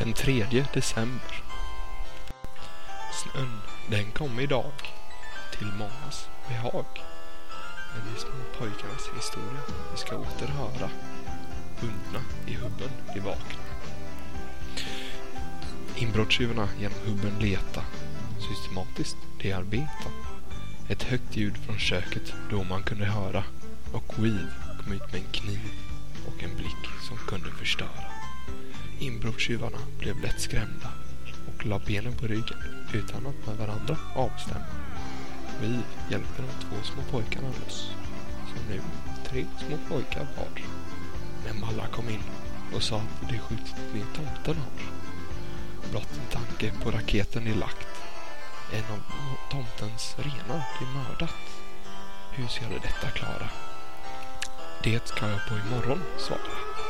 Den 3 december. Snön, den kom idag till mångas behag. Men de små pojkarnas historia vi ska åter höra. Bundna i hubben de vakna. Inbrottstjuvarna genom hubben leta. Systematiskt de arbeta. Ett högt ljud från köket då man kunde höra och Weave kom ut med en kniv Inbrottstjuvarna blev lätt skrämda och la benen på ryggen utan att med varandra avstämma. Vi hjälpte de två små pojkarna loss, som nu tre små pojkar var. Men Malla kom in och sa att det skjutit min tomten har. Blott en tanke på raketen i lagt. En av tomtens renar de mördat. Hur ska du detta klara? Det ska jag på imorgon svara.